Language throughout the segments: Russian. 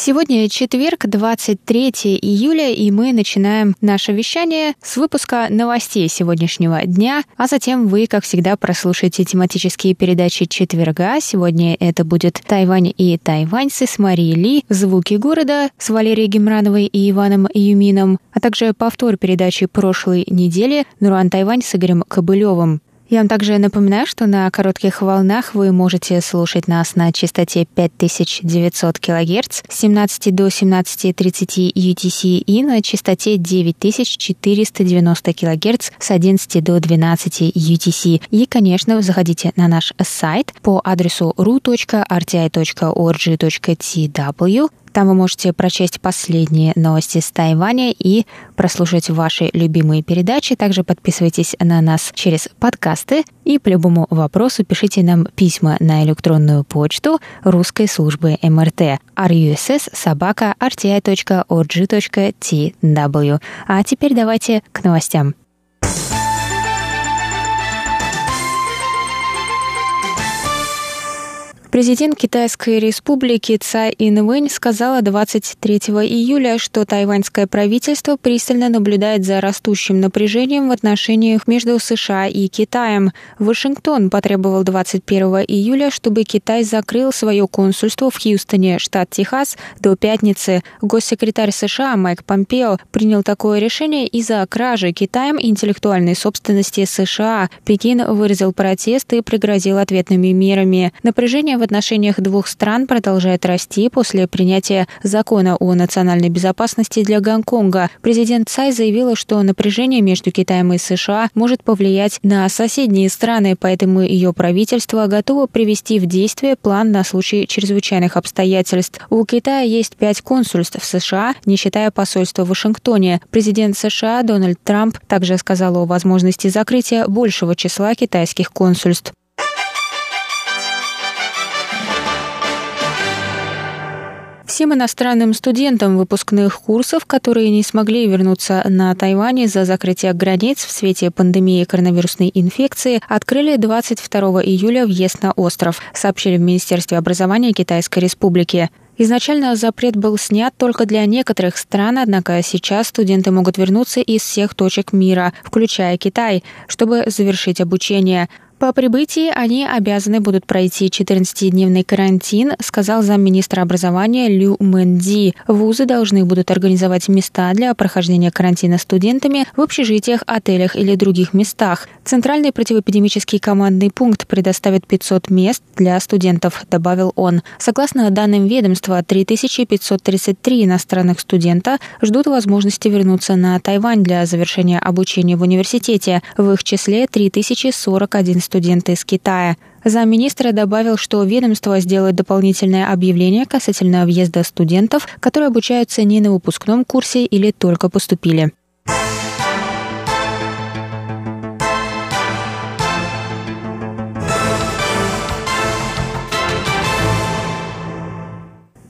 Сегодня четверг, 23 июля, и мы начинаем наше вещание с выпуска новостей сегодняшнего дня, а затем вы, как всегда, прослушаете тематические передачи четверга. Сегодня это будет «Тайвань и тайваньцы» с Марией Ли, «Звуки города» с Валерией Гемрановой и Иваном Юмином, а также повтор передачи прошлой недели «Нуран Тайвань» с Игорем Кобылевым. Я вам также напоминаю, что на коротких волнах вы можете слушать нас на частоте 5900 кГц с 17 до 17.30 UTC и на частоте 9490 кГц с 11 до 12 UTC. И, конечно, заходите на наш сайт по адресу ru.rti.org.tw там вы можете прочесть последние новости с Тайваня и прослушать ваши любимые передачи. Также подписывайтесь на нас через подкасты и по любому вопросу пишите нам письма на электронную почту русской службы МРТ russ собака rti.org.tw. А теперь давайте к новостям. Президент Китайской республики Цай Инвэнь сказала 23 июля, что тайваньское правительство пристально наблюдает за растущим напряжением в отношениях между США и Китаем. Вашингтон потребовал 21 июля, чтобы Китай закрыл свое консульство в Хьюстоне, штат Техас, до пятницы. Госсекретарь США Майк Помпео принял такое решение из-за кражи Китаем интеллектуальной собственности США. Пекин выразил протест и пригрозил ответными мерами. Напряжение в отношениях двух стран продолжает расти после принятия закона о национальной безопасности для Гонконга. Президент Цай заявила, что напряжение между Китаем и США может повлиять на соседние страны, поэтому ее правительство готово привести в действие план на случай чрезвычайных обстоятельств. У Китая есть пять консульств в США, не считая посольства в Вашингтоне. Президент США Дональд Трамп также сказал о возможности закрытия большего числа китайских консульств. Всем иностранным студентам выпускных курсов, которые не смогли вернуться на Тайвань из-за закрытия границ в свете пандемии коронавирусной инфекции, открыли 22 июля въезд на остров, сообщили в Министерстве образования Китайской Республики. Изначально запрет был снят только для некоторых стран, однако сейчас студенты могут вернуться из всех точек мира, включая Китай, чтобы завершить обучение. По прибытии они обязаны будут пройти 14-дневный карантин, сказал замминистра образования Лю Мэнди. Вузы должны будут организовать места для прохождения карантина студентами в общежитиях, отелях или других местах. Центральный противоэпидемический командный пункт предоставит 500 мест для студентов, добавил он. Согласно данным ведомства, 3533 иностранных студента ждут возможности вернуться на Тайвань для завершения обучения в университете. В их числе 3041 студента из Китая. Замминистра добавил, что ведомство сделает дополнительное объявление касательно въезда студентов, которые обучаются не на выпускном курсе или только поступили.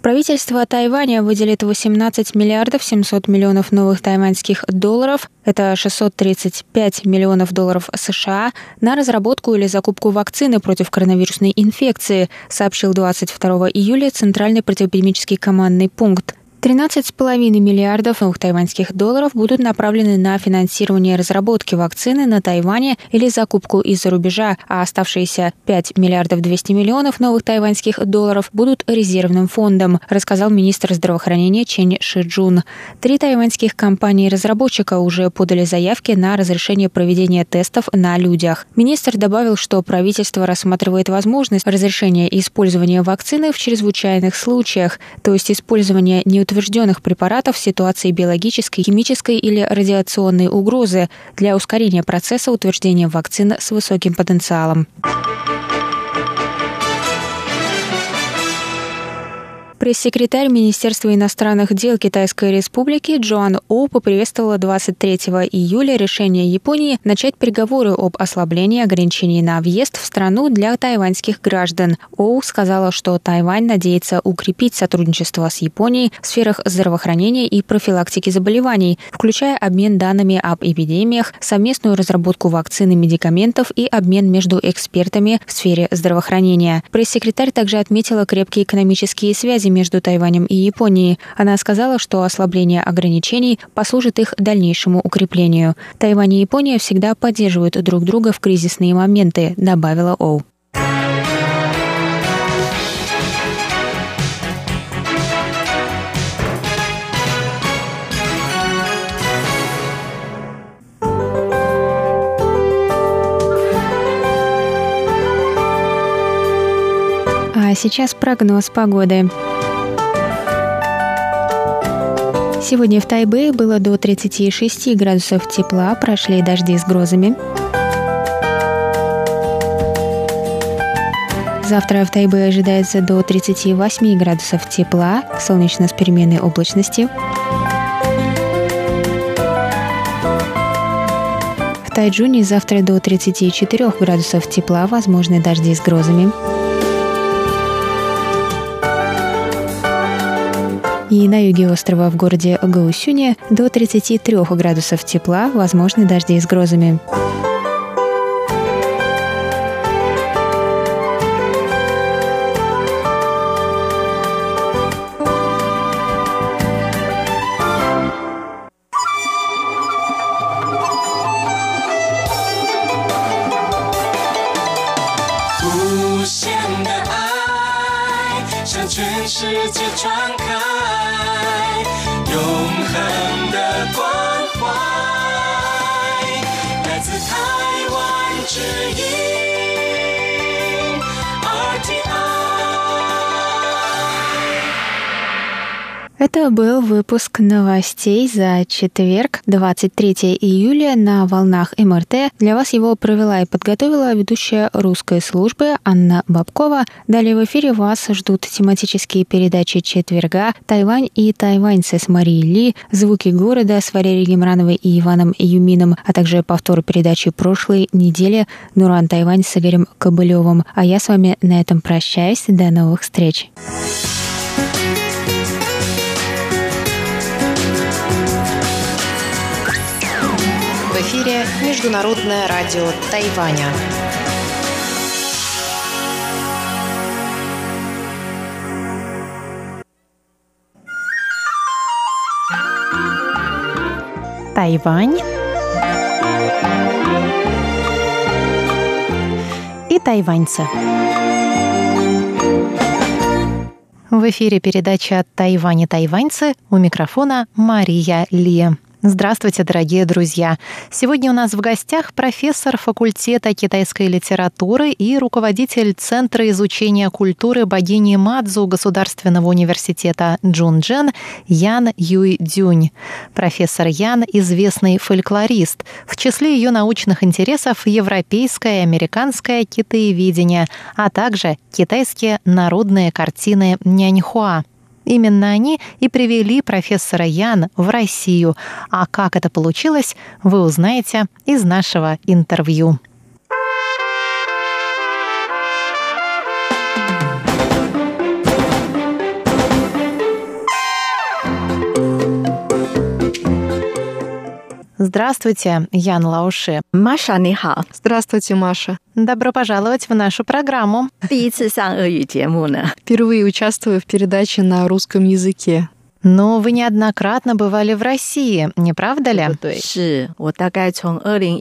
Правительство Тайваня выделит 18 миллиардов 700 миллионов новых тайваньских долларов, это 635 миллионов долларов США, на разработку или закупку вакцины против коронавирусной инфекции, сообщил 22 июля Центральный противоэпидемический командный пункт. 13,5 миллиардов новых тайваньских долларов будут направлены на финансирование разработки вакцины на Тайване или закупку из-за рубежа, а оставшиеся 5 миллиардов 200 миллионов новых тайваньских долларов будут резервным фондом, рассказал министр здравоохранения Чен Шиджун. Три тайваньских компании-разработчика уже подали заявки на разрешение проведения тестов на людях. Министр добавил, что правительство рассматривает возможность разрешения использования вакцины в чрезвычайных случаях, то есть использования неутвержденных утвержденных препаратов в ситуации биологической, химической или радиационной угрозы для ускорения процесса утверждения вакцин с высоким потенциалом. Пресс-секретарь Министерства иностранных дел Китайской Республики Джоан О поприветствовала 23 июля решение Японии начать переговоры об ослаблении ограничений на въезд в страну для тайваньских граждан. Оу сказала, что Тайвань надеется укрепить сотрудничество с Японией в сферах здравоохранения и профилактики заболеваний, включая обмен данными об эпидемиях, совместную разработку вакцин и медикаментов и обмен между экспертами в сфере здравоохранения. Пресс-секретарь также отметила крепкие экономические связи связи между Тайванем и Японией. Она сказала, что ослабление ограничений послужит их дальнейшему укреплению. Тайвань и Япония всегда поддерживают друг друга в кризисные моменты, добавила Оу. А сейчас прогноз погоды. Сегодня в Тайбе было до 36 градусов тепла, прошли дожди с грозами. Завтра в Тайбе ожидается до 38 градусов тепла, солнечно с переменной облачностью. В Тайджуне завтра до 34 градусов тепла, возможны дожди с грозами. И на юге острова в городе Гаусюне до 33 градусов тепла, возможны дожди с грозами. Выпуск новостей за четверг, 23 июля на волнах МРТ. Для вас его провела и подготовила ведущая русской службы Анна Бабкова. Далее в эфире вас ждут тематические передачи четверга «Тайвань и тайваньцы» с Марией Ли, «Звуки города» с Валерией Гемрановой и Иваном Юмином, а также повтор передачи прошлой недели «Нуран Тайвань» с Игорем Кобылевым. А я с вами на этом прощаюсь. До новых встреч. Эфире Международное радио Тайваня. Тайвань и тайваньцы. В эфире передача «Тайвань и тайваньцы» у микрофона Мария Ли. Здравствуйте, дорогие друзья! Сегодня у нас в гостях профессор факультета китайской литературы и руководитель Центра изучения культуры богини Мадзу Государственного университета Джунджен Ян Юй Дюнь. Профессор Ян – известный фольклорист. В числе ее научных интересов – европейское и американское китаеведение, а также китайские народные картины Няньхуа. Именно они и привели профессора Ян в Россию. А как это получилось, вы узнаете из нашего интервью. Здравствуйте, Ян Лауши. Маша, не. Здравствуйте, Маша. Добро пожаловать в нашу программу. Впервые участвую в передаче на русском языке. Но вы неоднократно бывали в России, не правда ли?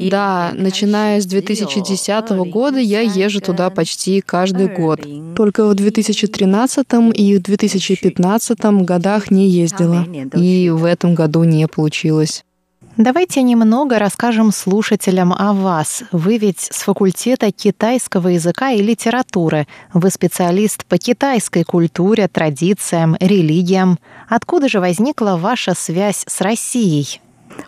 Да, начиная с 2010 года я езжу туда почти каждый год. Только в 2013 и в 2015 годах не ездила. И в этом году не получилось. Давайте немного расскажем слушателям о вас. Вы ведь с факультета китайского языка и литературы. Вы специалист по китайской культуре, традициям, религиям. Откуда же возникла ваша связь с Россией?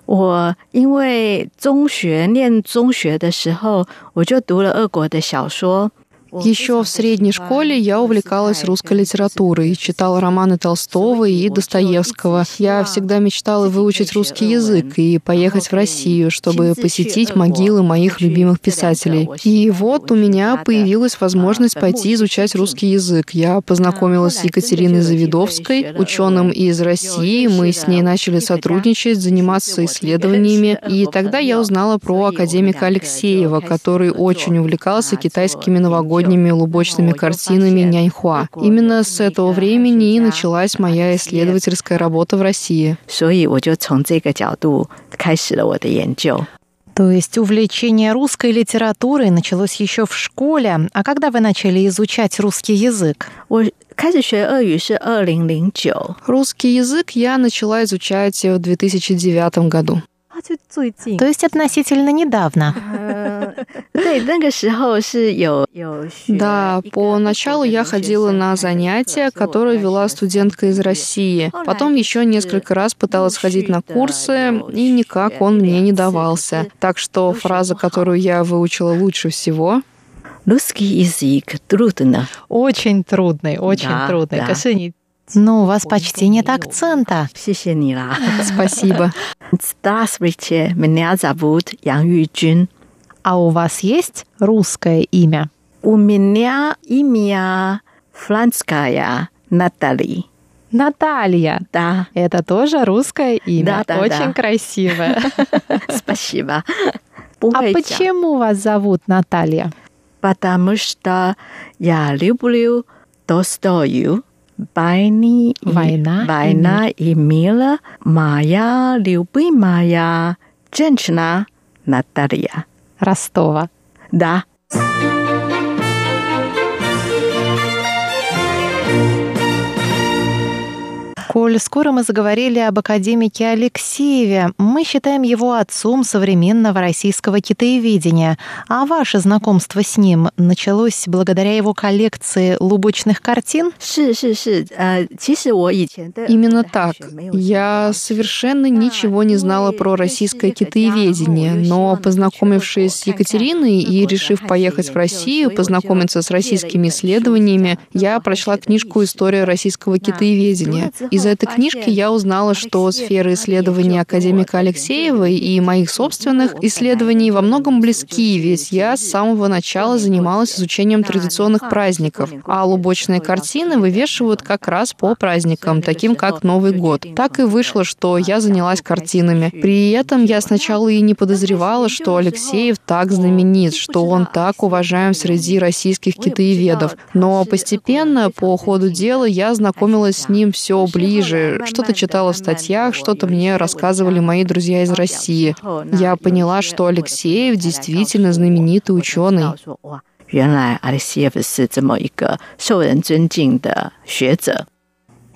我因为中学念中学的时候，我就读了俄国的小说， Еще в средней школе я увлекалась русской литературой, читала романы Толстого и Достоевского. Я всегда мечтала выучить русский язык и поехать в Россию, чтобы посетить могилы моих любимых писателей. И вот у меня появилась возможность пойти изучать русский язык. Я познакомилась с Екатериной Завидовской, ученым из России. Мы с ней начали сотрудничать, заниматься исследованиями. И тогда я узнала про академика Алексеева, который очень увлекался китайскими новогодними новогодними лубочными картинами Няньхуа. Именно с этого времени и началась моя исследовательская работа в России. То есть увлечение русской литературой началось еще в школе. А когда вы начали изучать русский язык? Русский язык я начала изучать в 2009 году. То есть относительно недавно. Да, поначалу я ходила на занятия, которые вела студентка из России. Потом еще несколько раз пыталась ходить на курсы, и никак он мне не давался. Так что фраза, которую я выучила лучше всего, Русский язык трудно. Очень трудный, очень да, трудный. Да. Но у вас почти нет акцента. Спасибо. Здравствуйте, меня зовут Ян Юджин. А у вас есть русское имя? У меня имя французское Натали. Наталья. Да. Это тоже русское имя. Да, да, Очень да. красивое. Спасибо. А почему вас зовут Наталья? Потому что я люблю Толстую. Войны, война, война и мир. Моя любимая женщина Наталья. Ростова. Да. Коль скоро мы заговорили об академике Алексееве, мы считаем его отцом современного российского китаеведения. А ваше знакомство с ним началось благодаря его коллекции лубочных картин? Именно так. Я совершенно ничего не знала про российское китаеведение, но познакомившись с Екатериной и решив поехать в Россию, познакомиться с российскими исследованиями, я прочла книжку «История российского китаеведения». И из этой книжки я узнала, что сферы исследований академика Алексеева и моих собственных исследований во многом близки, ведь я с самого начала занималась изучением традиционных праздников, а лубочные картины вывешивают как раз по праздникам, таким как Новый год. Так и вышло, что я занялась картинами. При этом я сначала и не подозревала, что Алексеев так знаменит, что он так уважаем среди российских китаеведов. Но постепенно, по ходу дела, я знакомилась с ним все ближе ближе. Что-то читала в статьях, что-то мне рассказывали мои друзья из России. Я поняла, что Алексеев действительно знаменитый ученый. 原来 Алексеев 是这么一个受人尊敬的学者。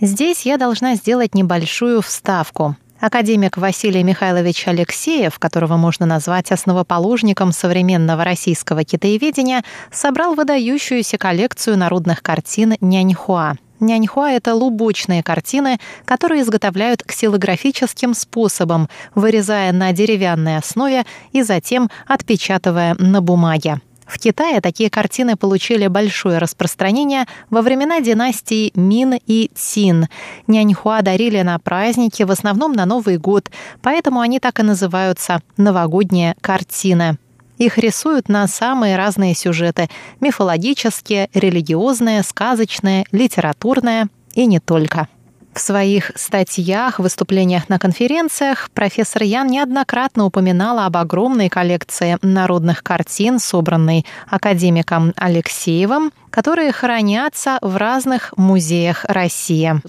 Здесь я должна сделать небольшую вставку. Академик Василий Михайлович Алексеев, которого можно назвать основоположником современного российского китаеведения, собрал выдающуюся коллекцию народных картин Няньхуа. Няньхуа — это лубочные картины, которые изготовляют ксилографическим способом, вырезая на деревянной основе и затем отпечатывая на бумаге. В Китае такие картины получили большое распространение во времена династий Мин и Цин. Няньхуа дарили на праздники, в основном на Новый год, поэтому они так и называются «новогодние картины». Их рисуют на самые разные сюжеты – мифологические, религиозные, сказочные, литературные и не только. В своих статьях, выступлениях на конференциях профессор Ян неоднократно упоминала об огромной коллекции народных картин, собранной академиком Алексеевым, которые хранятся в разных музеях России.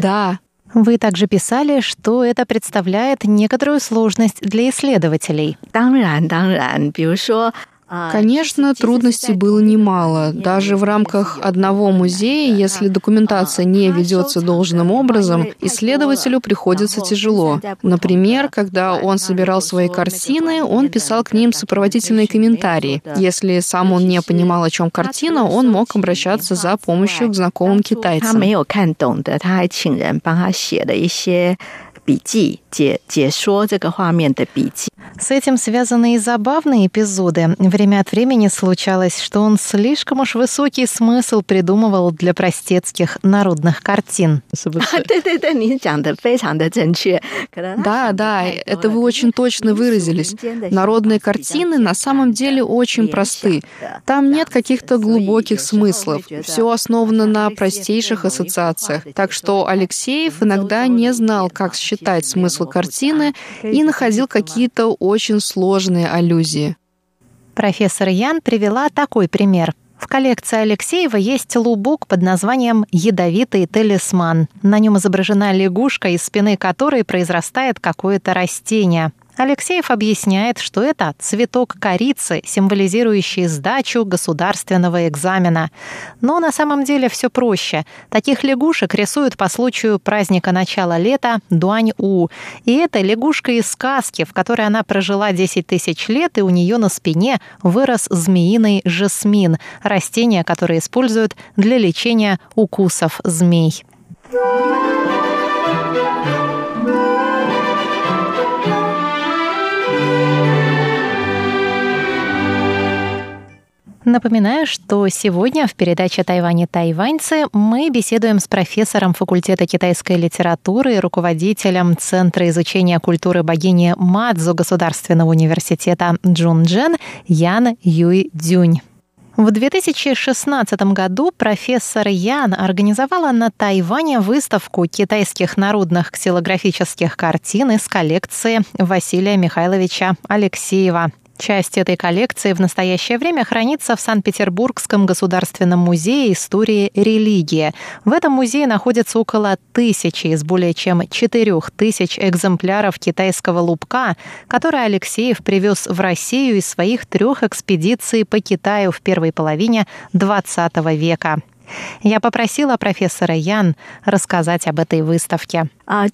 Да, вы также писали, что это представляет некоторую сложность для исследователей. 当然，当然，比如说 Конечно, трудностей было немало. Даже в рамках одного музея, если документация не ведется должным образом, исследователю приходится тяжело. Например, когда он собирал свои картины, он писал к ним сопроводительные комментарии. Если сам он не понимал, о чем картина, он мог обращаться за помощью к знакомым китайцам. 笔记解解说这个画面的笔记。С этим связаны и забавные эпизоды. Время от времени случалось, что он слишком уж высокий смысл придумывал для простецких народных картин. Да, да, это вы очень точно выразились. Народные картины на самом деле очень просты. Там нет каких-то глубоких смыслов. Все основано на простейших ассоциациях. Так что Алексеев иногда не знал, как считать смысл картины и находил какие-то очень сложные аллюзии. Профессор Ян привела такой пример. В коллекции Алексеева есть лубок под названием «Ядовитый талисман». На нем изображена лягушка, из спины которой произрастает какое-то растение. Алексеев объясняет, что это цветок корицы, символизирующий сдачу государственного экзамена. Но на самом деле все проще. Таких лягушек рисуют по случаю праздника начала лета Дуань-У. И это лягушка из сказки, в которой она прожила 10 тысяч лет, и у нее на спине вырос змеиный жасмин, растение, которое используют для лечения укусов змей. Напоминаю, что сегодня в передаче «Тайване тайваньцы» мы беседуем с профессором факультета китайской литературы и руководителем Центра изучения культуры богини Мадзу Государственного университета Джунджен Ян Юй Дюнь. В 2016 году профессор Ян организовала на Тайване выставку китайских народных ксилографических картин из коллекции Василия Михайловича Алексеева. Часть этой коллекции в настоящее время хранится в Санкт-Петербургском государственном музее истории религии. В этом музее находится около тысячи из более чем четырех тысяч экземпляров китайского лубка, который Алексеев привез в Россию из своих трех экспедиций по Китаю в первой половине XX века. Я попросила профессора Ян рассказать об этой выставке. А,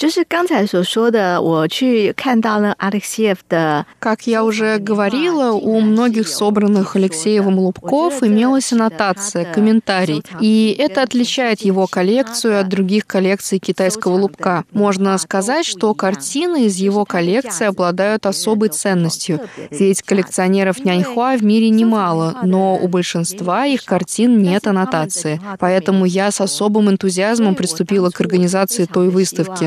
как я уже говорила, у многих собранных Алексеевым лубков имелась аннотация, комментарий, и это отличает его коллекцию от других коллекций китайского лубка. Можно сказать, что картины из его коллекции обладают особой ценностью, ведь коллекционеров няньхуа в мире немало, но у большинства их картин нет аннотации. Поэтому я с особым энтузиазмом приступила к организации той выставки.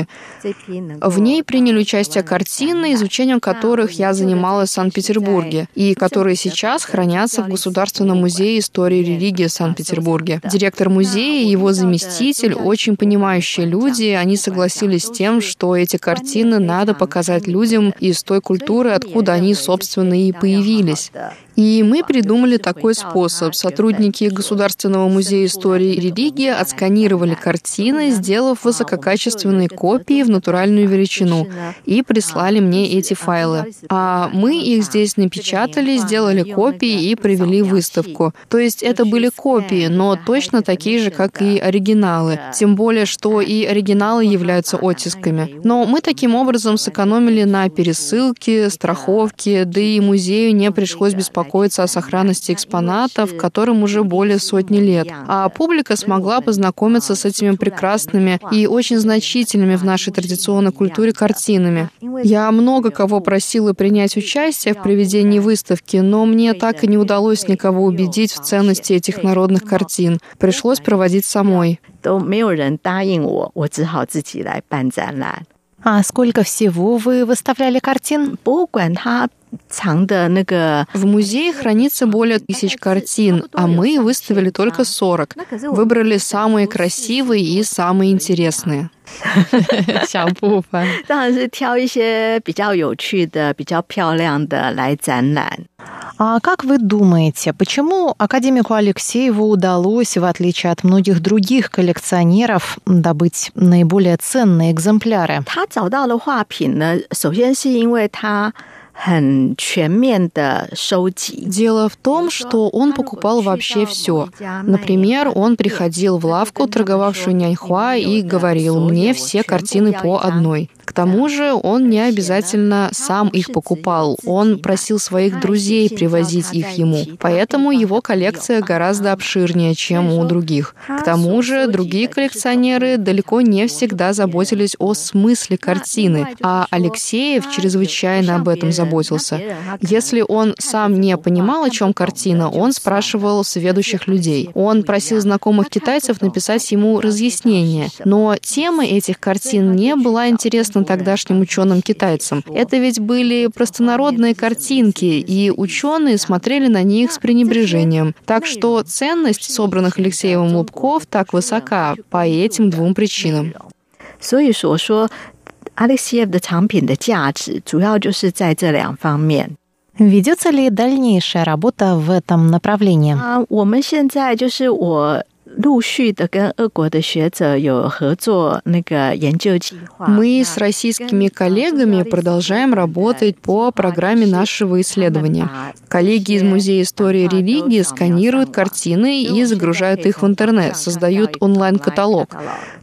В ней приняли участие картины, изучением которых я занималась в Санкт-Петербурге, и которые сейчас хранятся в Государственном музее истории и религии в Санкт-Петербурге. Директор музея и его заместитель очень понимающие люди, они согласились с тем, что эти картины надо показать людям из той культуры, откуда они, собственно, и появились. И мы придумали такой способ. Сотрудники Государственного музея истории и религии отсканировали картины, сделав высококачественные копии в натуральную величину, и прислали мне эти файлы. А мы их здесь напечатали, сделали копии и провели выставку. То есть это были копии, но точно такие же, как и оригиналы. Тем более, что и оригиналы являются оттисками. Но мы таким образом сэкономили на пересылке, страховке, да и музею не пришлось беспокоиться беспокоиться о сохранности экспонатов, которым уже более сотни лет. А публика смогла познакомиться с этими прекрасными и очень значительными в нашей традиционной культуре картинами. Я много кого просила принять участие в проведении выставки, но мне так и не удалось никого убедить в ценности этих народных картин. Пришлось проводить самой. А сколько всего вы выставляли картин? В музее хранится более тысяч картин, а мы выставили только 40. Выбрали самые красивые и самые интересные. 小部分当然是挑一些比较有趣的、比较漂亮的来展览。А как вы думаете, почему академику Алексееву удалось, в отличие от многих других коллекционеров, добыть наиболее ценные экземпляры? 他找到的画品呢，首先是因为他。 很全面的收集。Дело в том, что он покупал вообще все. Например, он приходил в лавку, торговавшую няньхуа, и говорил, мне все картины по одной. К тому же он не обязательно сам их покупал, он просил своих друзей привозить их ему. Поэтому его коллекция гораздо обширнее, чем у других. К тому же другие коллекционеры далеко не всегда заботились о смысле картины, а Алексеев чрезвычайно об этом заботился. Если он сам не понимал, о чем картина, он спрашивал сведущих людей. Он просил знакомых китайцев написать ему разъяснение. Но тема этих картин не была интересна тогдашним ученым-китайцам. Это ведь были простонародные картинки, и ученые смотрели на них с пренебрежением. Так что ценность собранных Алексеевым лубков так высока по этим двум причинам. 所以说说 Alexiev 的藏品的价值，主要就是在这两方面。Ведется ли дальнейшая работа в этом направлении? 啊，我们现在就是我陆续的跟俄国的学者有合作那个研究计划。Мы с российскими коллегами продолжаем работать по программе нашего исследования. Коллеги из Музея истории религии сканируют картины и загружают их в интернет, создают онлайн-каталог.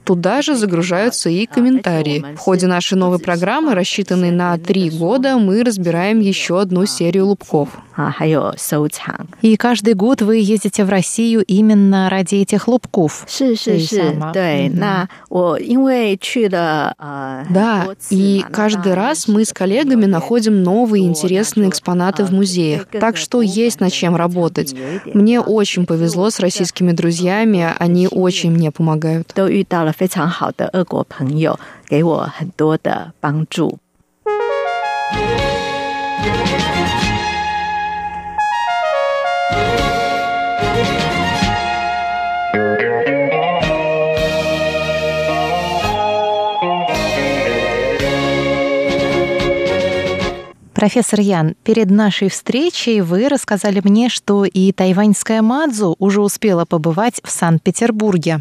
Туда же загружаются и комментарии. В ходе нашей новой программы, рассчитанной на три года, мы разбираем еще одну серию лубков. И каждый год вы ездите в Россию именно ради этих лубков. Да, и каждый раз мы с коллегами находим новые интересные экспонаты в музеях, так что есть над чем работать. Мне очень повезло с российскими друзьями, они очень мне помогают. 非常好的俄国朋友，给我很多的帮助。Профессор Ян, перед нашей встречей вы рассказали мне, что и тайваньская Мадзу уже успела побывать в Санкт-Петербурге.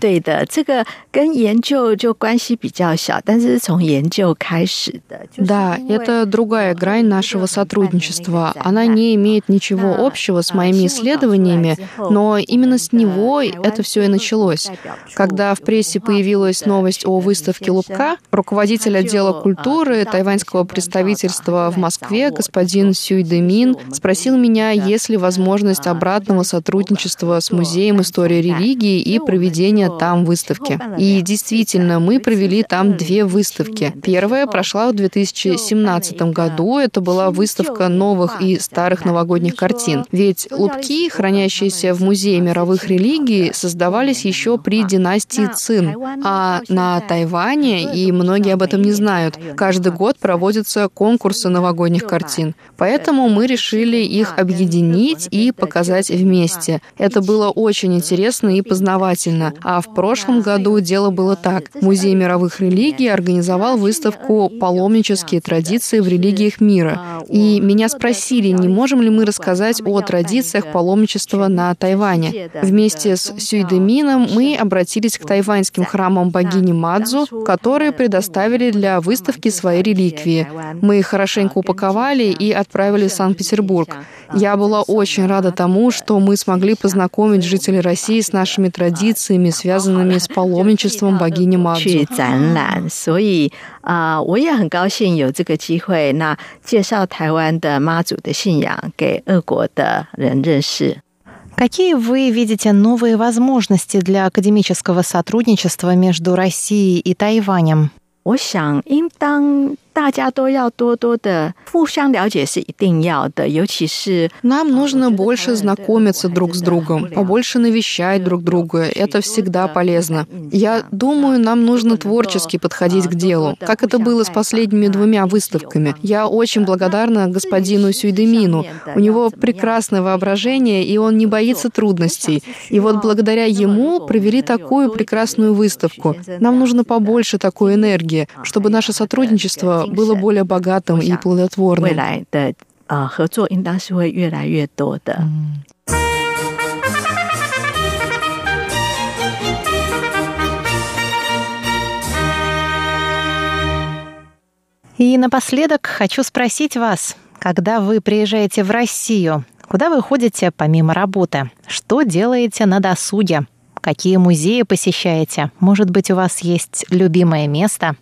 Да, это другая грань нашего сотрудничества. Она не имеет ничего общего с моими исследованиями, но именно с него это все и началось. Когда в прессе появилась новость о выставке Лубка, руководитель отдела культуры тайваньского представительства в Москве господин Сюй Демин спросил меня, есть ли возможность обратного сотрудничества с Музеем истории религии и проведения там выставки. И действительно, мы провели там две выставки. Первая прошла в 2017 году. Это была выставка новых и старых новогодних картин. Ведь лупки, хранящиеся в Музее мировых религий, создавались еще при династии Цин. А на Тайване, и многие об этом не знают, каждый год проводятся конкурсы новогодних картин картин. Поэтому мы решили их объединить и показать вместе. Это было очень интересно и познавательно. А в прошлом году дело было так. Музей мировых религий организовал выставку «Паломнические традиции в религиях мира». И меня спросили, не можем ли мы рассказать о традициях паломничества на Тайване. Вместе с Сюйдемином мы обратились к тайваньским храмам богини Мадзу, которые предоставили для выставки свои реликвии. Мы их хорошенько упаковали собрали и отправили в Санкт-Петербург. Я была очень рада тому, что мы смогли познакомить жителей России с нашими традициями, связанными с паломничеством богини Мадзу. 啊，我也很高兴有这个机会，那介绍台湾的妈祖的信仰给俄国的人认识。Какие вы видите новые возможности для академического сотрудничества между Россией и Тайванем? 我想，应当 大家都要多多的互相了解是一定要的，尤其是 нам нужно больше знакомиться друг с другом, побольше навещать друг друга. Это всегда полезно. Я думаю, нам нужно творчески подходить к делу, как это было с последними двумя выставками. Я очень благодарна господину Сюйдемину. У него прекрасное воображение, и он не боится трудностей. И вот благодаря ему провели такую прекрасную выставку. Нам нужно побольше такой энергии, чтобы наше сотрудничество было более богатым и плодотворным. И напоследок хочу спросить вас, когда вы приезжаете в Россию, куда вы ходите помимо работы? Что делаете на досуге? Какие музеи посещаете? Может быть, у вас есть любимое место?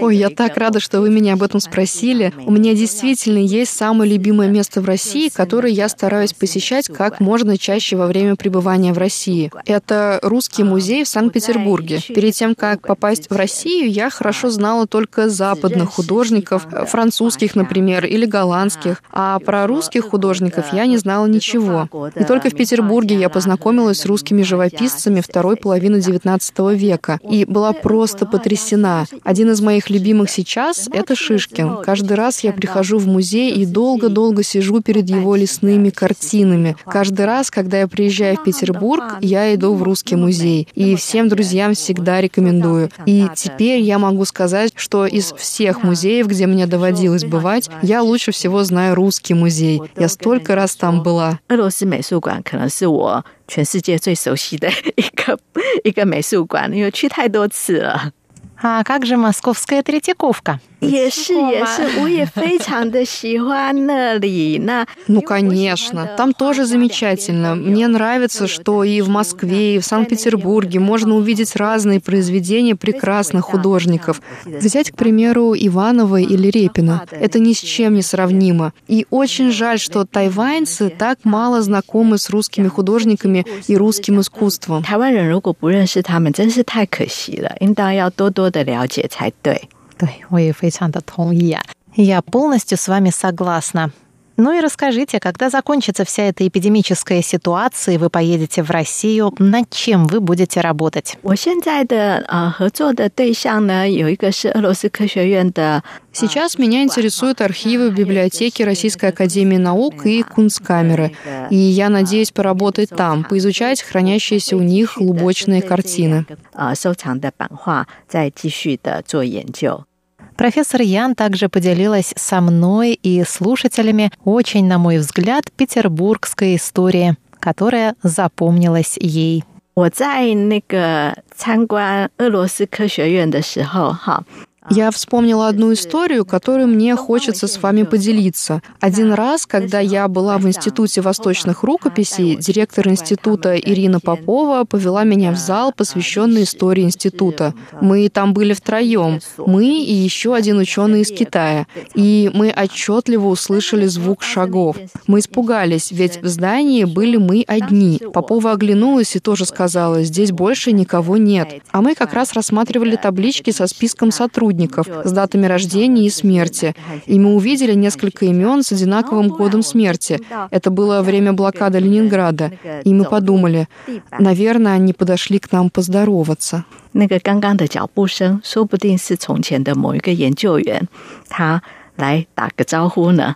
Ой, я так рада, что вы меня об этом спросили. У меня действительно есть самое любимое место в России, которое я стараюсь посещать как можно чаще во время пребывания в России. Это Русский музей в Санкт-Петербурге. Перед тем, как попасть в Россию, я хорошо знала только западных художников, французских, например, или голландских. А про русских художников я не знала ничего. И только в Петербурге я познакомилась с русскими живописцами второй половины XIX века и была просто потрясена. Один из моих любимых сейчас — это Шишкин. Каждый раз я прихожу в музей и долго-долго сижу перед его лесными картинами. Каждый раз, когда я приезжаю в Петербург, я иду в Русский музей. И всем друзьям всегда рекомендую. И теперь я могу сказать, что из всех музеев, где мне доводилось бывать, я лучше всего знаю Русский музей. Я столько раз там была. 全世界最熟悉的一个一个美术馆，因为去太多次了。А как же московская Третьяковка? 也是也是，我也非常的喜欢那里。那 Ну, конечно, там тоже замечательно. Мне нравится, что и в Москве, и в Санкт-Петербурге можно увидеть разные произведения прекрасных художников. Взять, к примеру, Иванова или Репина. Это ни с чем не сравнимо. И очень жаль, что тайваньцы так мало знакомы с русскими художниками и русским искусством. 台湾人如果不认识他们，真是太可惜了，应当要多多的了解才对。 对，我也非常的同意啊。Я полностью с вами согласна. Ну и расскажите, когда закончится вся эта эпидемическая ситуация, и вы поедете в Россию, над чем вы будете работать? Сейчас меня интересуют архивы библиотеки Российской Академии Наук и Кунсткамеры, и я надеюсь поработать там, поизучать хранящиеся у них лубочные картины. Профессор Ян также поделилась со мной и слушателями очень, на мой взгляд, петербургской историей, которая запомнилась ей. 我在那个参观俄罗斯科学院的时候，哈 ，я вспомнила одну историю, которую мне хочется с вами поделиться. Один раз, когда я была в Институте восточных рукописей, директор института Ирина Попова повела меня в зал, посвященный истории института. Мы там были втроем, мы и еще один ученый из Китая. И мы отчетливо услышали звук шагов. Мы испугались, ведь в здании были мы одни. Попова оглянулась и тоже сказала, здесь больше никого нет. А мы как раз рассматривали таблички со списком сотрудников сотрудников с датами рождения и смерти. И мы увидели несколько имен с одинаковым годом смерти. Это было время блокады Ленинграда. И мы подумали, наверное, они подошли к нам поздороваться. 那个刚刚的脚步声，说不定是从前的某一个研究员，他来打个招呼呢。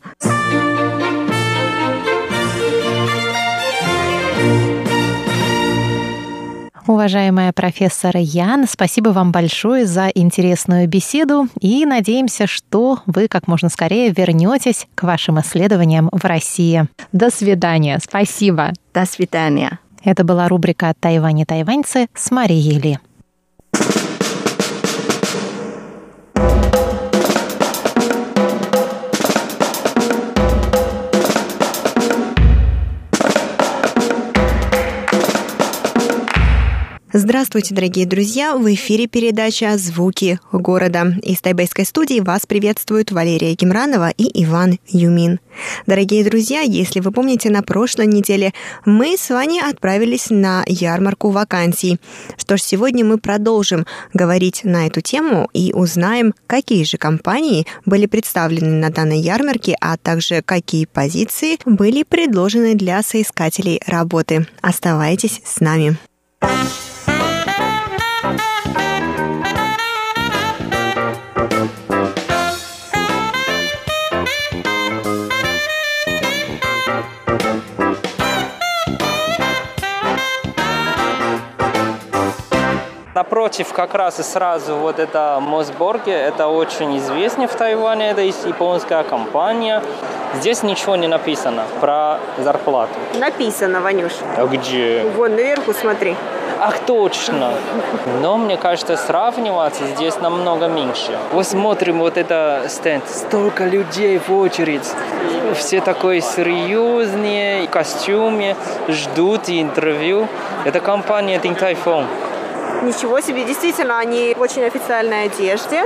Уважаемая профессор Ян, спасибо вам большое за интересную беседу и надеемся, что вы как можно скорее вернетесь к вашим исследованиям в России. До свидания. Спасибо. До свидания. Это была рубрика «Тайвань и тайваньцы» с Марией Ли. Здравствуйте, дорогие друзья! В эфире передача «Звуки города». Из тайбэйской студии вас приветствуют Валерия Гемранова и Иван Юмин. Дорогие друзья, если вы помните, на прошлой неделе мы с вами отправились на ярмарку вакансий. Что ж, сегодня мы продолжим говорить на эту тему и узнаем, какие же компании были представлены на данной ярмарке, а также какие позиции были предложены для соискателей работы. Оставайтесь с нами. Напротив как раз и сразу вот это Мосборге, это очень известно в Тайване, это японская компания. Здесь ничего не написано про зарплату. Написано, Ванюш. А где? Вон наверху смотри. Ах, точно. Но мне кажется, сравниваться здесь намного меньше. Вот смотрим вот это стенд. Столько людей в очередь. Все такой серьезные, в костюме, ждут интервью. Это компания Think Typhoon. Ничего себе, действительно, они в очень официальной одежде.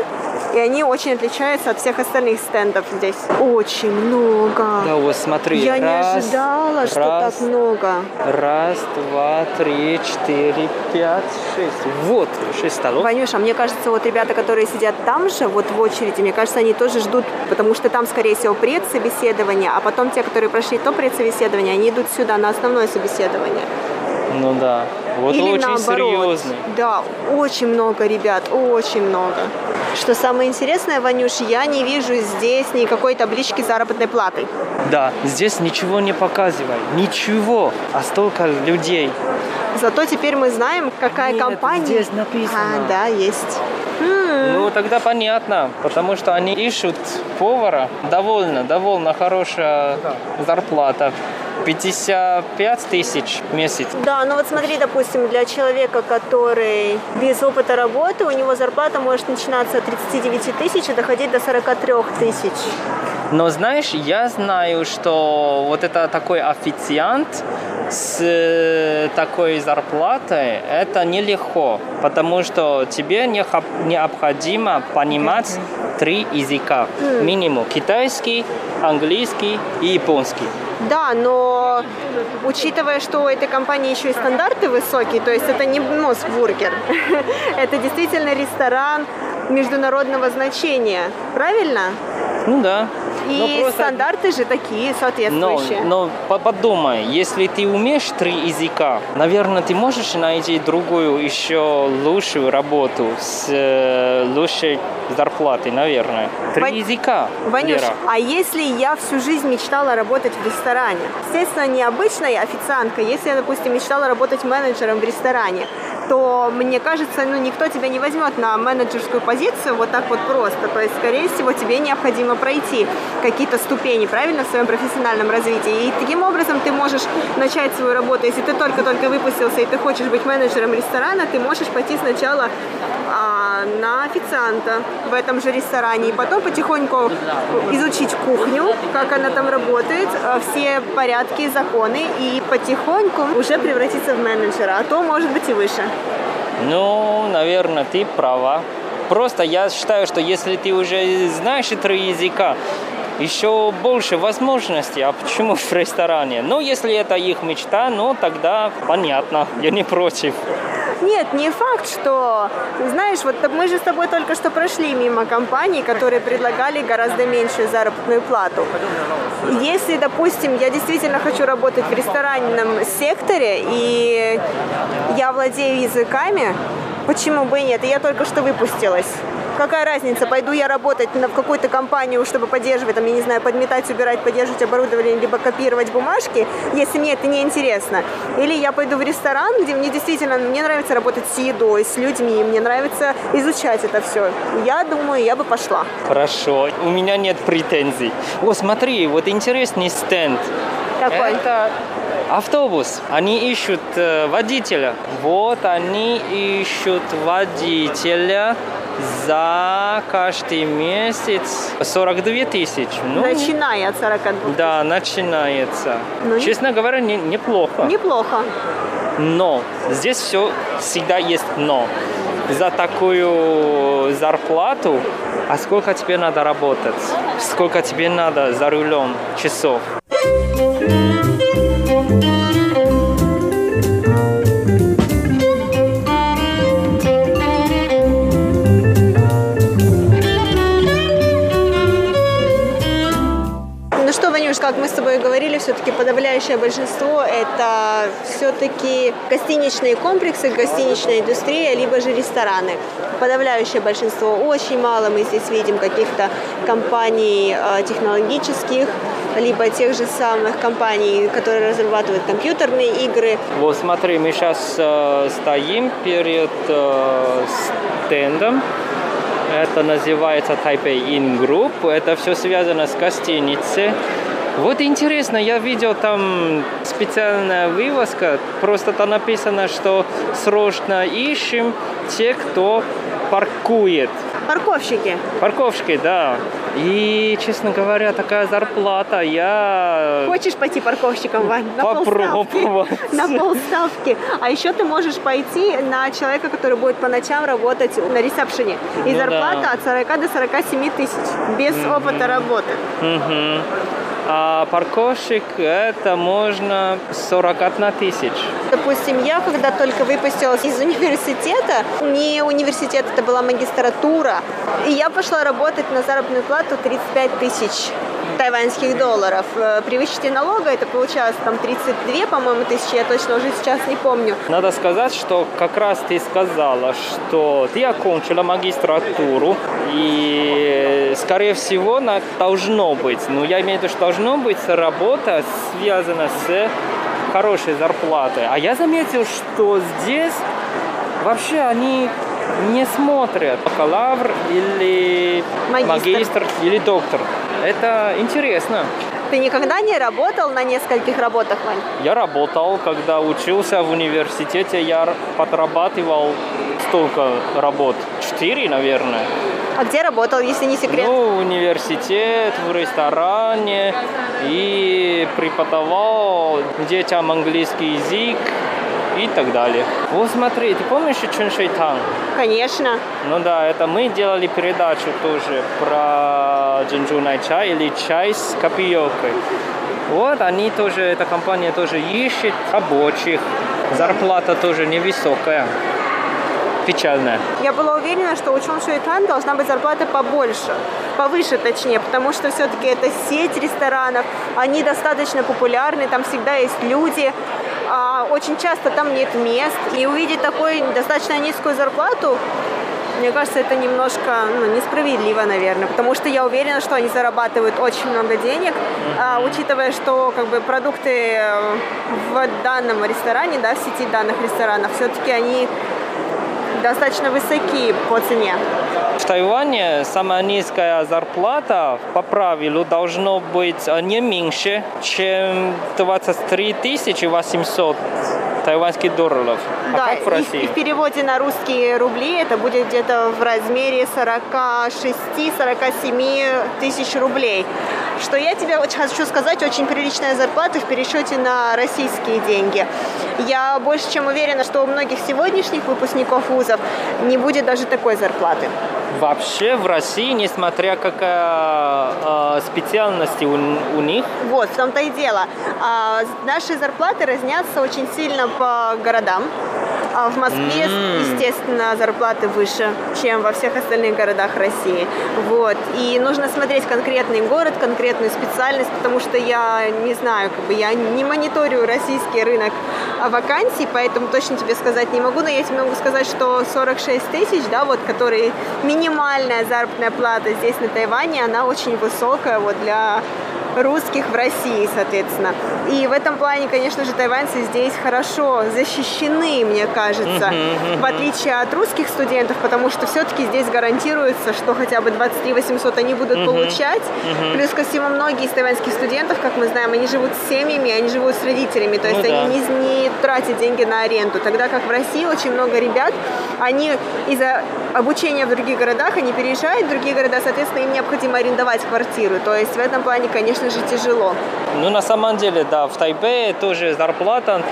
И они очень отличаются от всех остальных стендов здесь. Очень много. Да, вот смотри. Я раз, не ожидала, раз, что так много. Раз, два, три, четыре, пять, шесть. Вот, шесть столов. Ванюша, мне кажется, вот ребята, которые сидят там же, вот в очереди, мне кажется, они тоже ждут, потому что там, скорее всего, предсобеседование, а потом те, которые прошли то предсобеседование, они идут сюда на основное собеседование. Ну да. Вот Или очень наоборот. серьезный. Да, очень много ребят, очень много. Что самое интересное, Ванюш, я не вижу здесь никакой таблички заработной платой. Да, здесь ничего не показывай. Ничего. А столько людей. Зато теперь мы знаем, какая Нет, компания. здесь написано. А, да, есть. Ну, тогда понятно, потому что они ищут повара. Довольно, довольно хорошая зарплата. 55 тысяч в месяц. Да, ну вот смотри, допустим, для человека, который без опыта работы, у него зарплата может начинаться от 39 тысяч и доходить до 43 тысяч. Но знаешь, я знаю, что вот это такой официант с э, такой зарплатой, это нелегко, потому что тебе необх- необходимо понимать три языка. Минимум китайский, английский и японский. Да, но учитывая, что у этой компании еще и стандарты высокие, то есть это не Мосбургер, это действительно ресторан международного значения, правильно? Ну да. Но И просто- стандарты же такие Но, соответствующие. но по- подумай, если ты умеешь три языка, наверное, ты можешь найти другую еще лучшую работу с э, лучшей зарплатой, наверное. Три Вань- языка, Ванюш, Лера. а если я всю жизнь мечтала работать в ресторане? Естественно, не обычной официанткой. Если я, допустим, мечтала работать менеджером в ресторане, то, мне кажется, ну, никто тебя не возьмет на менеджерскую позицию вот так вот просто. То есть, скорее всего, тебе необходимо пройти какие-то ступени, правильно, в своем профессиональном развитии. И таким образом ты можешь начать свою работу. Если ты только-только выпустился и ты хочешь быть менеджером ресторана, ты можешь пойти сначала а, на официанта в этом же ресторане и потом потихоньку изучить кухню, как она там работает, а, все порядки, законы и потихоньку уже превратиться в менеджера, а то может быть и выше. Ну, наверное, ты права. Просто я считаю, что если ты уже знаешь три языка, еще больше возможностей. А почему в ресторане? Ну, если это их мечта, ну, тогда понятно, я не против. Нет, не факт, что... Знаешь, вот мы же с тобой только что прошли мимо компаний, которые предлагали гораздо меньшую заработную плату. Если, допустим, я действительно хочу работать в ресторанном секторе, и я владею языками, почему бы и нет? Я только что выпустилась. Какая разница, пойду я работать на, в какую-то компанию, чтобы поддерживать, там, я не знаю, подметать, убирать, поддерживать оборудование, либо копировать бумажки, если мне это не интересно. Или я пойду в ресторан, где мне действительно, мне нравится работать с едой, с людьми, мне нравится изучать это все. Я думаю, я бы пошла. Хорошо, у меня нет претензий. О, смотри, вот интересный стенд. Какой? Это автобус. Они ищут э, водителя. Вот они ищут водителя за каждый месяц 42 тысячи. Ну, Начиная от 42. Да, начинается. Ну, Честно говоря, не- неплохо. Неплохо. Но здесь все всегда есть но. За такую зарплату, а сколько тебе надо работать? Сколько тебе надо за рулем часов? Как мы с тобой говорили, все-таки подавляющее большинство это все-таки гостиничные комплексы, гостиничная индустрия, либо же рестораны. Подавляющее большинство. Очень мало мы здесь видим каких-то компаний э, технологических, либо тех же самых компаний, которые разрабатывают компьютерные игры. Вот смотри, мы сейчас э, стоим перед э, стендом. Это называется Taipei In Group. Это все связано с гостиницей. Вот интересно, я видел там специальная вывозка, просто там написано, что срочно ищем те, кто паркует. Парковщики. Парковщики, да. И, честно говоря, такая зарплата, я... Хочешь пойти парковщиком, Вань? На Попробовать. На полставки. А еще ты можешь пойти на человека, который будет по ночам работать на ресепшене. И Ну зарплата да. от 40 до 47 тысяч. Без опыта работы. Мгм. А парковщик это можно 41 тысяч. Допустим, я когда только выпустилась из университета, не университет, это была магистратура, и я пошла работать на заработную плату 35 тысяч тайваньских долларов. Э, При вычете налога это получалось там 32, по-моему, тысячи, я точно уже сейчас не помню. Надо сказать, что как раз ты сказала, что ты окончила магистратуру, и, скорее всего, на- должно быть, ну, я имею в виду, что должно быть работа, связана с хорошей зарплатой. А я заметил, что здесь вообще они не смотрят бакалавр или Магистр. магистр или доктор. Это интересно. Ты никогда не работал на нескольких работах, Вань? Я работал, когда учился в университете, я подрабатывал столько работ. Четыре, наверное. А где работал, если не секрет? Ну, университет, в ресторане и преподавал детям английский язык и так далее. Вот смотри, ты помнишь Чун Шейтан? Конечно. Ну да, это мы делали передачу тоже про джинджунай чай или чай с копиёкой. Вот они тоже, эта компания тоже ищет рабочих. Зарплата тоже невысокая. Печальная. Я была уверена, что у Чон Шуэтан должна быть зарплата побольше, повыше точнее, потому что все-таки это сеть ресторанов, они достаточно популярны, там всегда есть люди, а очень часто там нет мест, и увидеть такую достаточно низкую зарплату, мне кажется, это немножко ну, несправедливо, наверное, потому что я уверена, что они зарабатывают очень много денег, а, учитывая, что как бы продукты э, в данном ресторане, да, в сети данных ресторанов, все-таки они достаточно высоки по цене. В Тайване самая низкая зарплата по правилу должно быть э, не меньше, чем 23 800 тайваньских долларов. А да, как в и, России? и в переводе на русские рубли это будет где-то в размере 46-47 тысяч рублей. Что я тебе хочу сказать, очень приличная зарплата в пересчете на российские деньги. Я больше чем уверена, что у многих сегодняшних выпускников вузов не будет даже такой зарплаты. Вообще в России, несмотря какая э, специальность у, у них, Вот, в том-то и дело. А, наши зарплаты разнятся очень сильно по городам. А в Москве, М. естественно, зарплаты выше, чем во всех остальных городах России. Вот. И нужно смотреть конкретный город, конкретную специальность, потому что я не знаю, как бы я не мониторю российский рынок вакансий, поэтому точно тебе сказать не могу, но я тебе могу сказать, что 46 тысяч, да, вот, которые минимальная заработная плата здесь на Тайване, она очень высокая вот для русских в России, соответственно. И в этом плане, конечно же, тайваньцы здесь хорошо защищены, мне кажется, в отличие от русских студентов, потому что все-таки здесь гарантируется, что хотя бы 23 800 они будут получать. Плюс ко всему, многие из тайваньских студентов, как мы знаем, они живут с семьями, они живут с родителями, то Ну есть да. они не, не тратят деньги на аренду. Тогда как в России очень много ребят, они из-за обучения в других городах, они переезжают в другие города, соответственно, им необходимо арендовать квартиру. То есть в этом плане, конечно же, тяжело. ну на самом деле, да, в Тайбэе тоже зарплата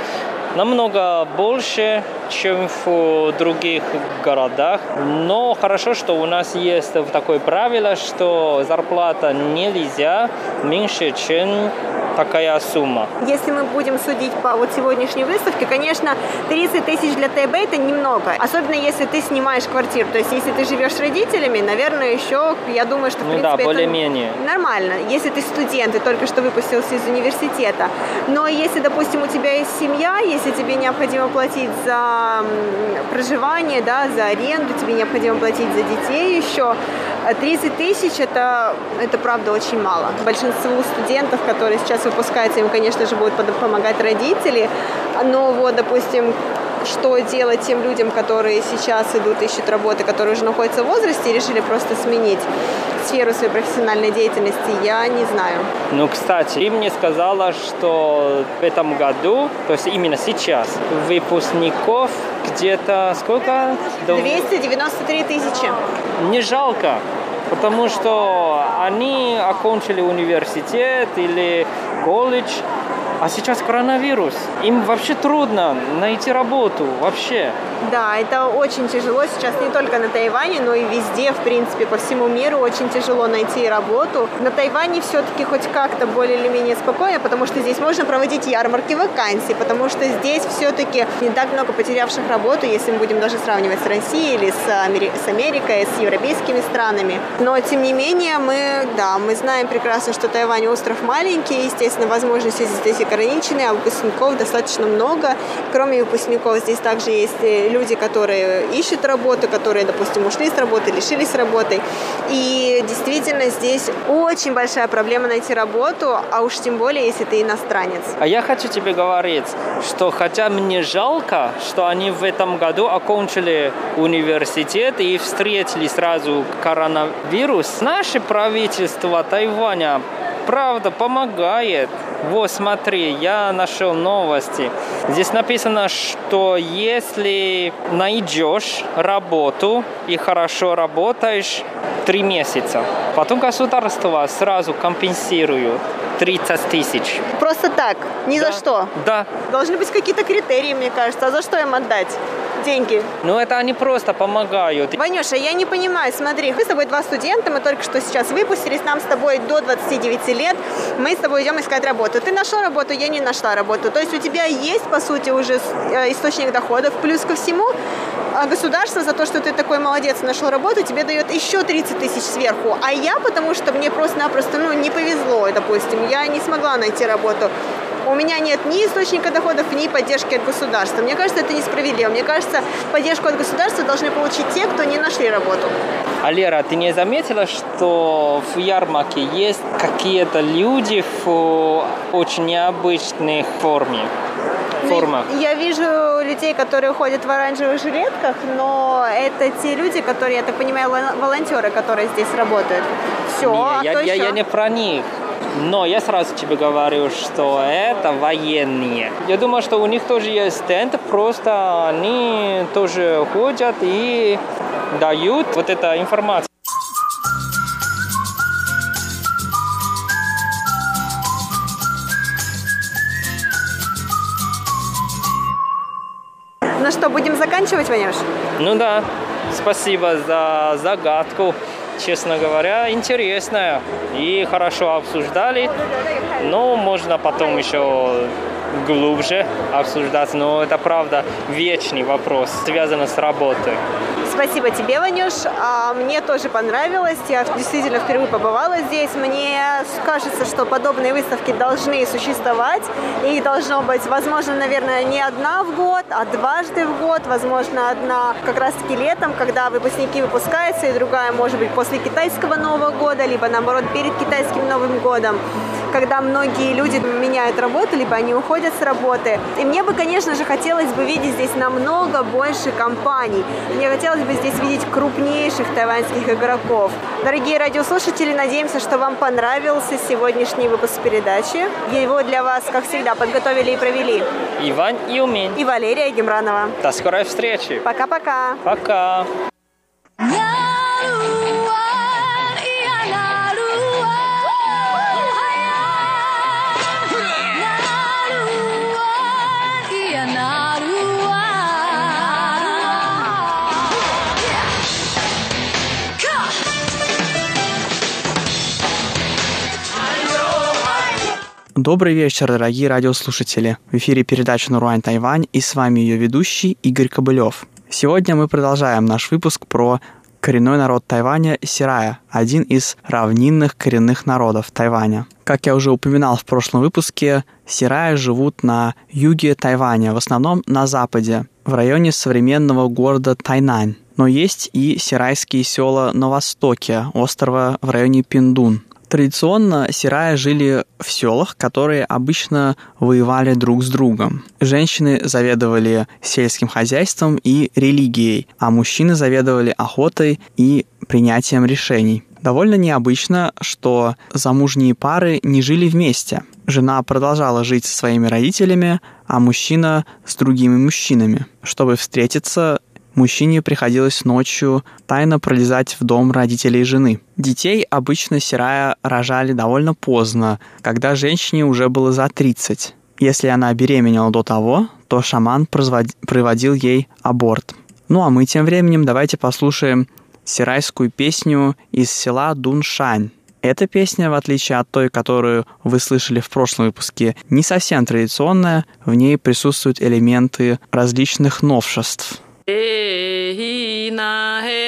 намного больше, чем в других городах. Но хорошо, что у нас есть такое правило, что зарплата нельзя меньше, чем такая сумма. Если мы будем судить по вот сегодняшней выставке, конечно, 30 тысяч для Тайбэя это немного. Особенно если ты снимаешь квартиру. То есть если ты живешь с родителями, наверное, еще, я думаю, что в Ну принципе да, более-менее. нормально. Если ты студент и только что выпустился из университета. Но если, допустим, у тебя есть семья, если тебе необходимо платить за проживание, да, за аренду, тебе необходимо платить за детей еще, э, 30 тысяч это, это правда очень мало. Большинству студентов, которые сейчас выпускаются, им, конечно же, будут помогать родители. Но вот, допустим, что делать тем людям, которые сейчас идут, ищут работы, которые уже находятся в возрасте и решили просто сменить сферу своей профессиональной деятельности, я не знаю. Ну, кстати, ты мне сказала, что в этом году, то есть именно сейчас, выпускников где-то сколько? До- 293 тысячи. Не жалко, потому что они окончили университет или колледж, а сейчас коронавирус. Им вообще трудно найти работу, вообще. Да, это очень тяжело сейчас не только на Тайване, но и везде, в принципе, по всему миру очень тяжело найти работу. На Тайване все-таки хоть как-то более или менее спокойно, потому что здесь можно проводить ярмарки вакансий, потому что здесь все-таки не так много потерявших работу, если мы будем даже сравнивать с Россией или с, Амери- с Америкой, с европейскими странами. Но, тем не менее, мы, да, мы знаем прекрасно, что Тайвань остров маленький, естественно, возможности здесь ограничены, а выпускников достаточно много. Кроме выпускников, здесь также есть э, люди, которые ищут работу, которые, допустим, ушли с работы, лишились работы. И действительно здесь очень большая проблема найти работу, а уж тем более, если ты иностранец. А я хочу тебе говорить, что хотя мне жалко, что они в этом году окончили университет и встретили сразу коронавирус, наше правительство Тайваня правда помогает. Вот, смотри, я нашел новости. Здесь написано, что если найдешь работу и хорошо работаешь три месяца, потом государство сразу компенсирует 30 тысяч. Просто так, ни за Да. что. Да, Должны быть какие-то критерии, мне кажется. А за что им отдать деньги? но это они просто помогают. Ванюша, я не понимаю, смотри, мы с тобой два студента, мы только что сейчас выпустились, нам с тобой до 29 лет, мы с тобой идем искать работу. Ты нашел работу, я не нашла работу. То есть у тебя есть, по сути, уже э, источник доходов. Плюс ко всему, а государство за то, что ты такой молодец, нашел работу, тебе дает еще 30 тысяч сверху. А я, потому что мне просто-напросто, ну, не повезло, допустим, я не смогла найти работу. У меня нет ни источника доходов, ни поддержки от государства. Мне кажется, это несправедливо. Мне кажется, поддержку от государства должны получить те, кто не нашли работу. А Лера, ты не заметила, что в ярмарке есть какие-то люди в очень необычных форме? формах? Я вижу людей, которые ходят в оранжевых жилетках, но это те люди, которые, я так понимаю, волон- волонтеры, которые здесь работают. Все, Не, а я, я, еще? я не про них. Но я сразу тебе говорю, что это военные. Я думаю, что у них тоже есть стенд, просто они тоже ходят и дают вот эту информацию. Ну что, будем заканчивать, Ванюш? Ну да, спасибо за загадку. Честно говоря, интересная. И хорошо обсуждали. Но можно потом еще глубже обсуждать. Но это правда вечный вопрос, связанный с работой. Спасибо тебе, Ванюш. А, Мне тоже понравилось. Я действительно впервые побывала здесь. Мне кажется, что подобные выставки должны существовать. И должно быть, возможно, наверное, не одна в год, а дважды в год. Возможно, одна как раз-таки летом, когда выпускники выпускаются, и другая, может быть, после китайского Нового года, либо, наоборот, перед китайским Новым годом когда многие люди меняют работу, либо они уходят с работы. И мне бы, конечно же, хотелось бы видеть здесь намного больше компаний. Мне хотелось бы здесь видеть крупнейших тайваньских игроков. Дорогие радиослушатели, надеемся, что вам понравился сегодняшний выпуск передачи. Его для вас, как всегда, подготовили и провели Иван Юмин. и Валерия Гемранова. До скорой встречи. Пока-пока! Пока. Добрый вечер, дорогие радиослушатели. В эфире передача «Наруань Тайвань» и с вами ее ведущий Игорь Кобылев. Сегодня мы продолжаем наш выпуск про коренной народ Тайваня – Сирая, один из равнинных коренных народов Тайваня. Как я уже упоминал в прошлом выпуске, Сирая живут на юге Тайваня, в основном на западе, в районе современного города Тайнань. Но есть и сирайские села на востоке острова в районе Пиндун. Традиционно сирая жили в селах, которые обычно воевали друг с другом. Женщины заведовали сельским хозяйством и религией, а мужчины заведовали охотой и принятием решений. Довольно необычно, что замужние пары не жили вместе. Жена продолжала жить со своими родителями, а мужчина с другими мужчинами. Чтобы встретиться, мужчине приходилось ночью тайно пролезать в дом родителей жены. Детей обычно Сирая рожали довольно поздно, когда женщине уже было за 30. Если она беременела до того, то шаман проводил ей аборт. Ну а мы тем временем давайте послушаем сирайскую песню из села Дуншань. Эта песня, в отличие от той, которую вы слышали в прошлом выпуске, не совсем традиционная, в ней присутствуют элементы различных новшеств. Ehina he.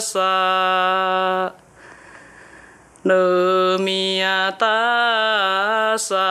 sa tasa Nemiatasa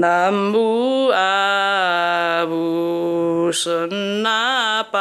namu abu senapa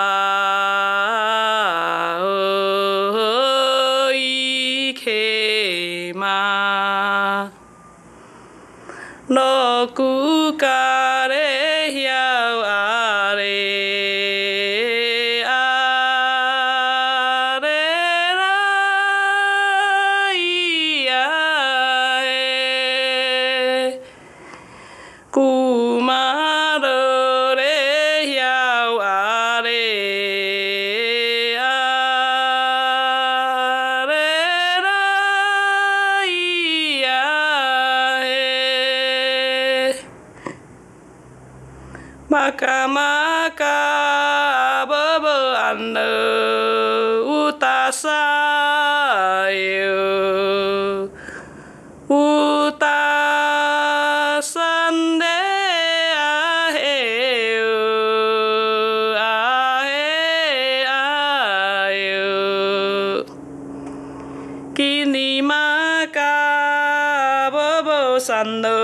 đi ni ma ca bơ bơ san nơ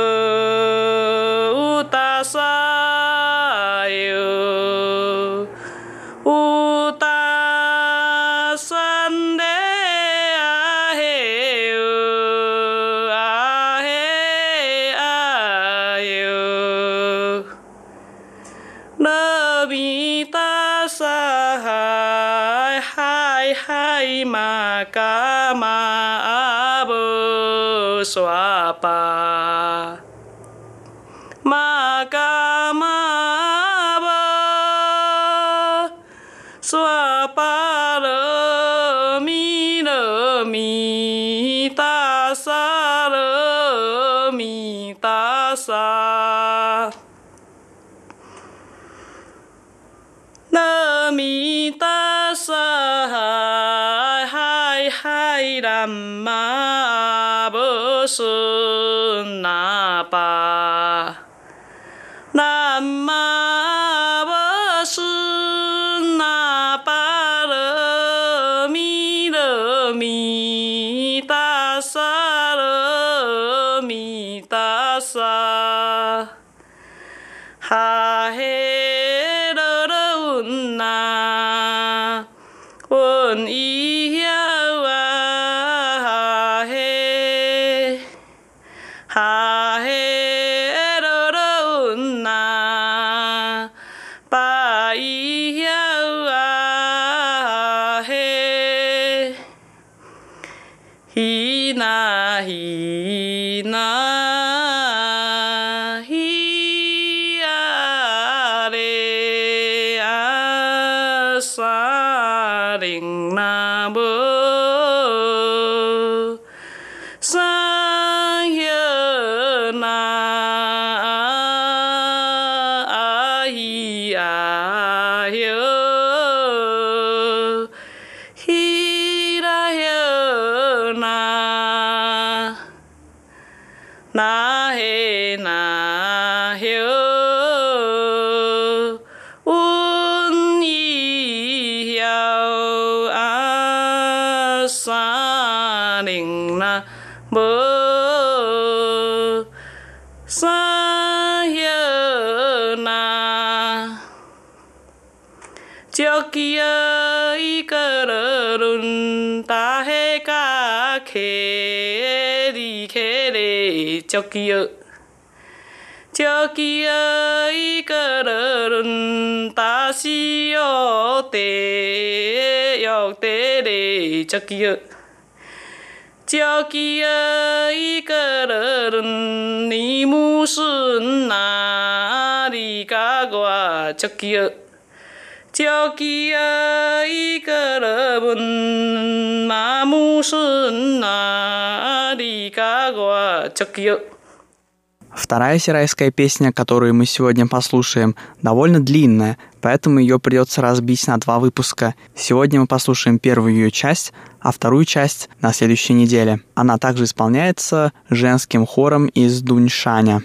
ta sa ස්වාපා 是那把 ริงนา 切里切里，扎基尔，扎基尔一个罗伦达西奥，地沃地里扎基尔，扎基尔一个罗伦尼姆斯纳里加瓦扎基尔。 저기야 이거러분 나무순 나리가와 저기요 Вторая сирайская песня, которую мы сегодня послушаем, довольно длинная, поэтому ее придется разбить на два выпуска. Сегодня мы послушаем первую ее часть, а вторую часть на следующей неделе. Она также исполняется женским хором из Дуньшаня.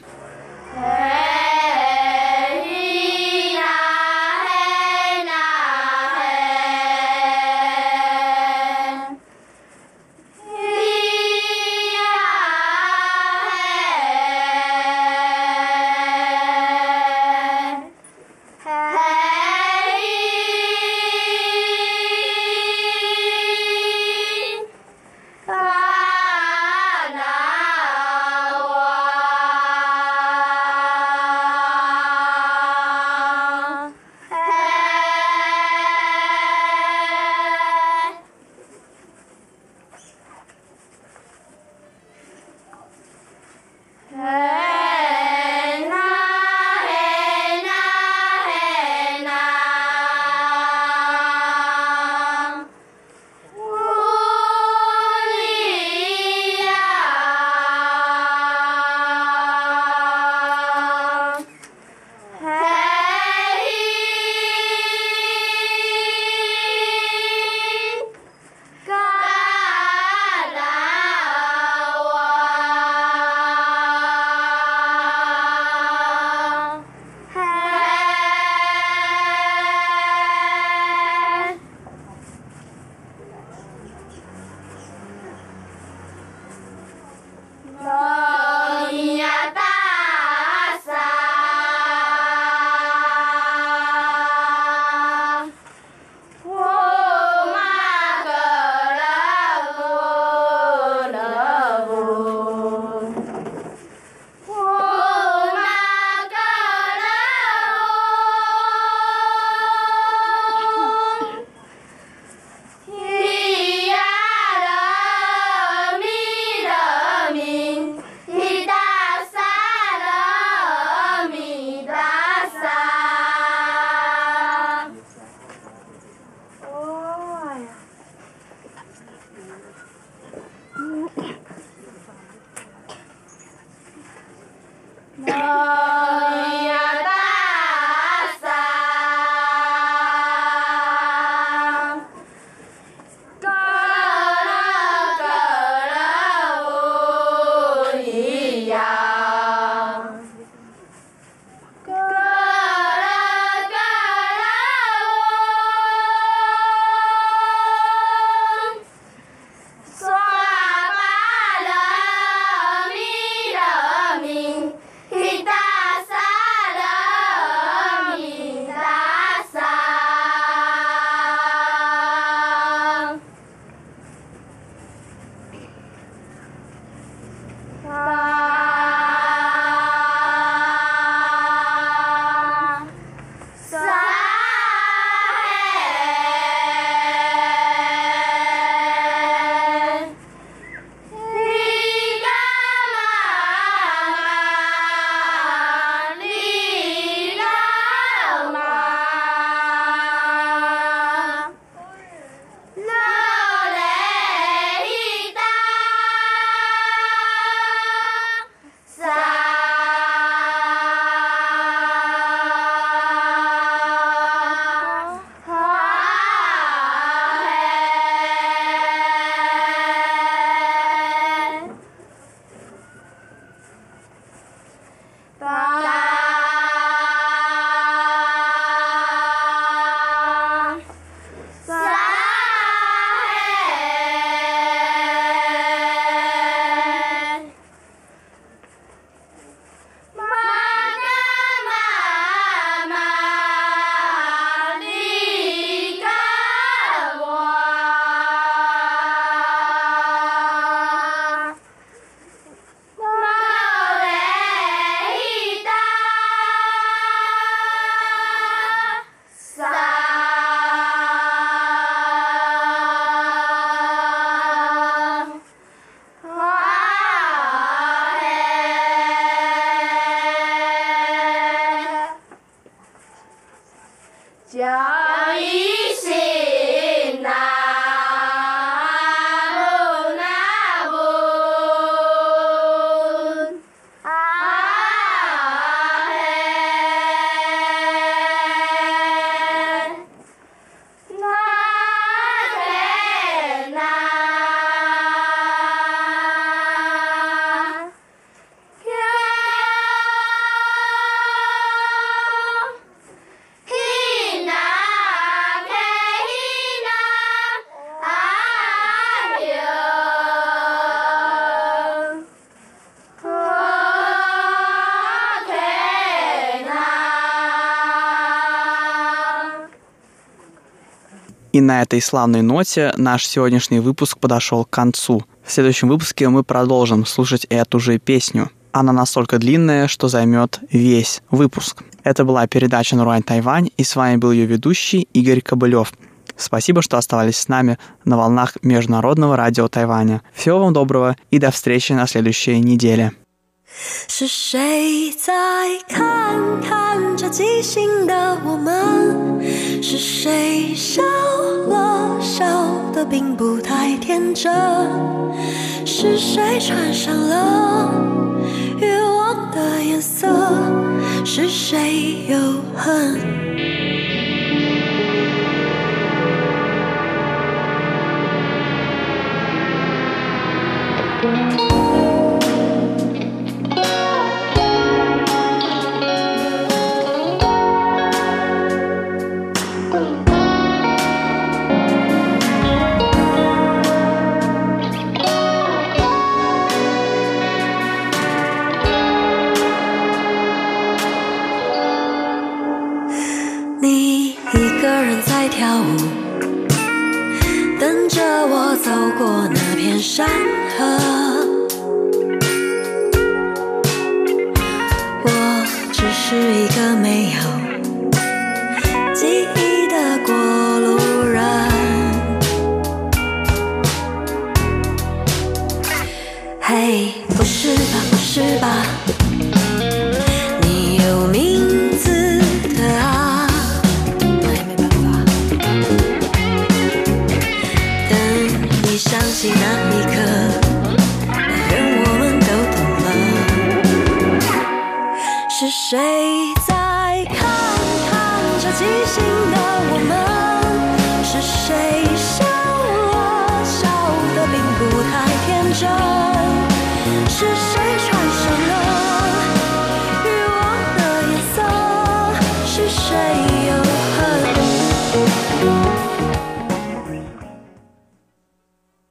И на этой славной ноте наш сегодняшний выпуск подошел к концу. В следующем выпуске мы продолжим слушать эту же песню. Она настолько длинная, что займет весь выпуск. Это была передача «Нурань Тайвань», и с вами был ее ведущий Игорь Кобылев. Спасибо, что оставались с нами на волнах Международного радио Тайваня. Всего вам доброго и до встречи на следующей неделе. 是谁在看看着即兴的我们？是谁笑 了，笑得并不太天真？是谁穿上了欲望的颜色？是谁又恨？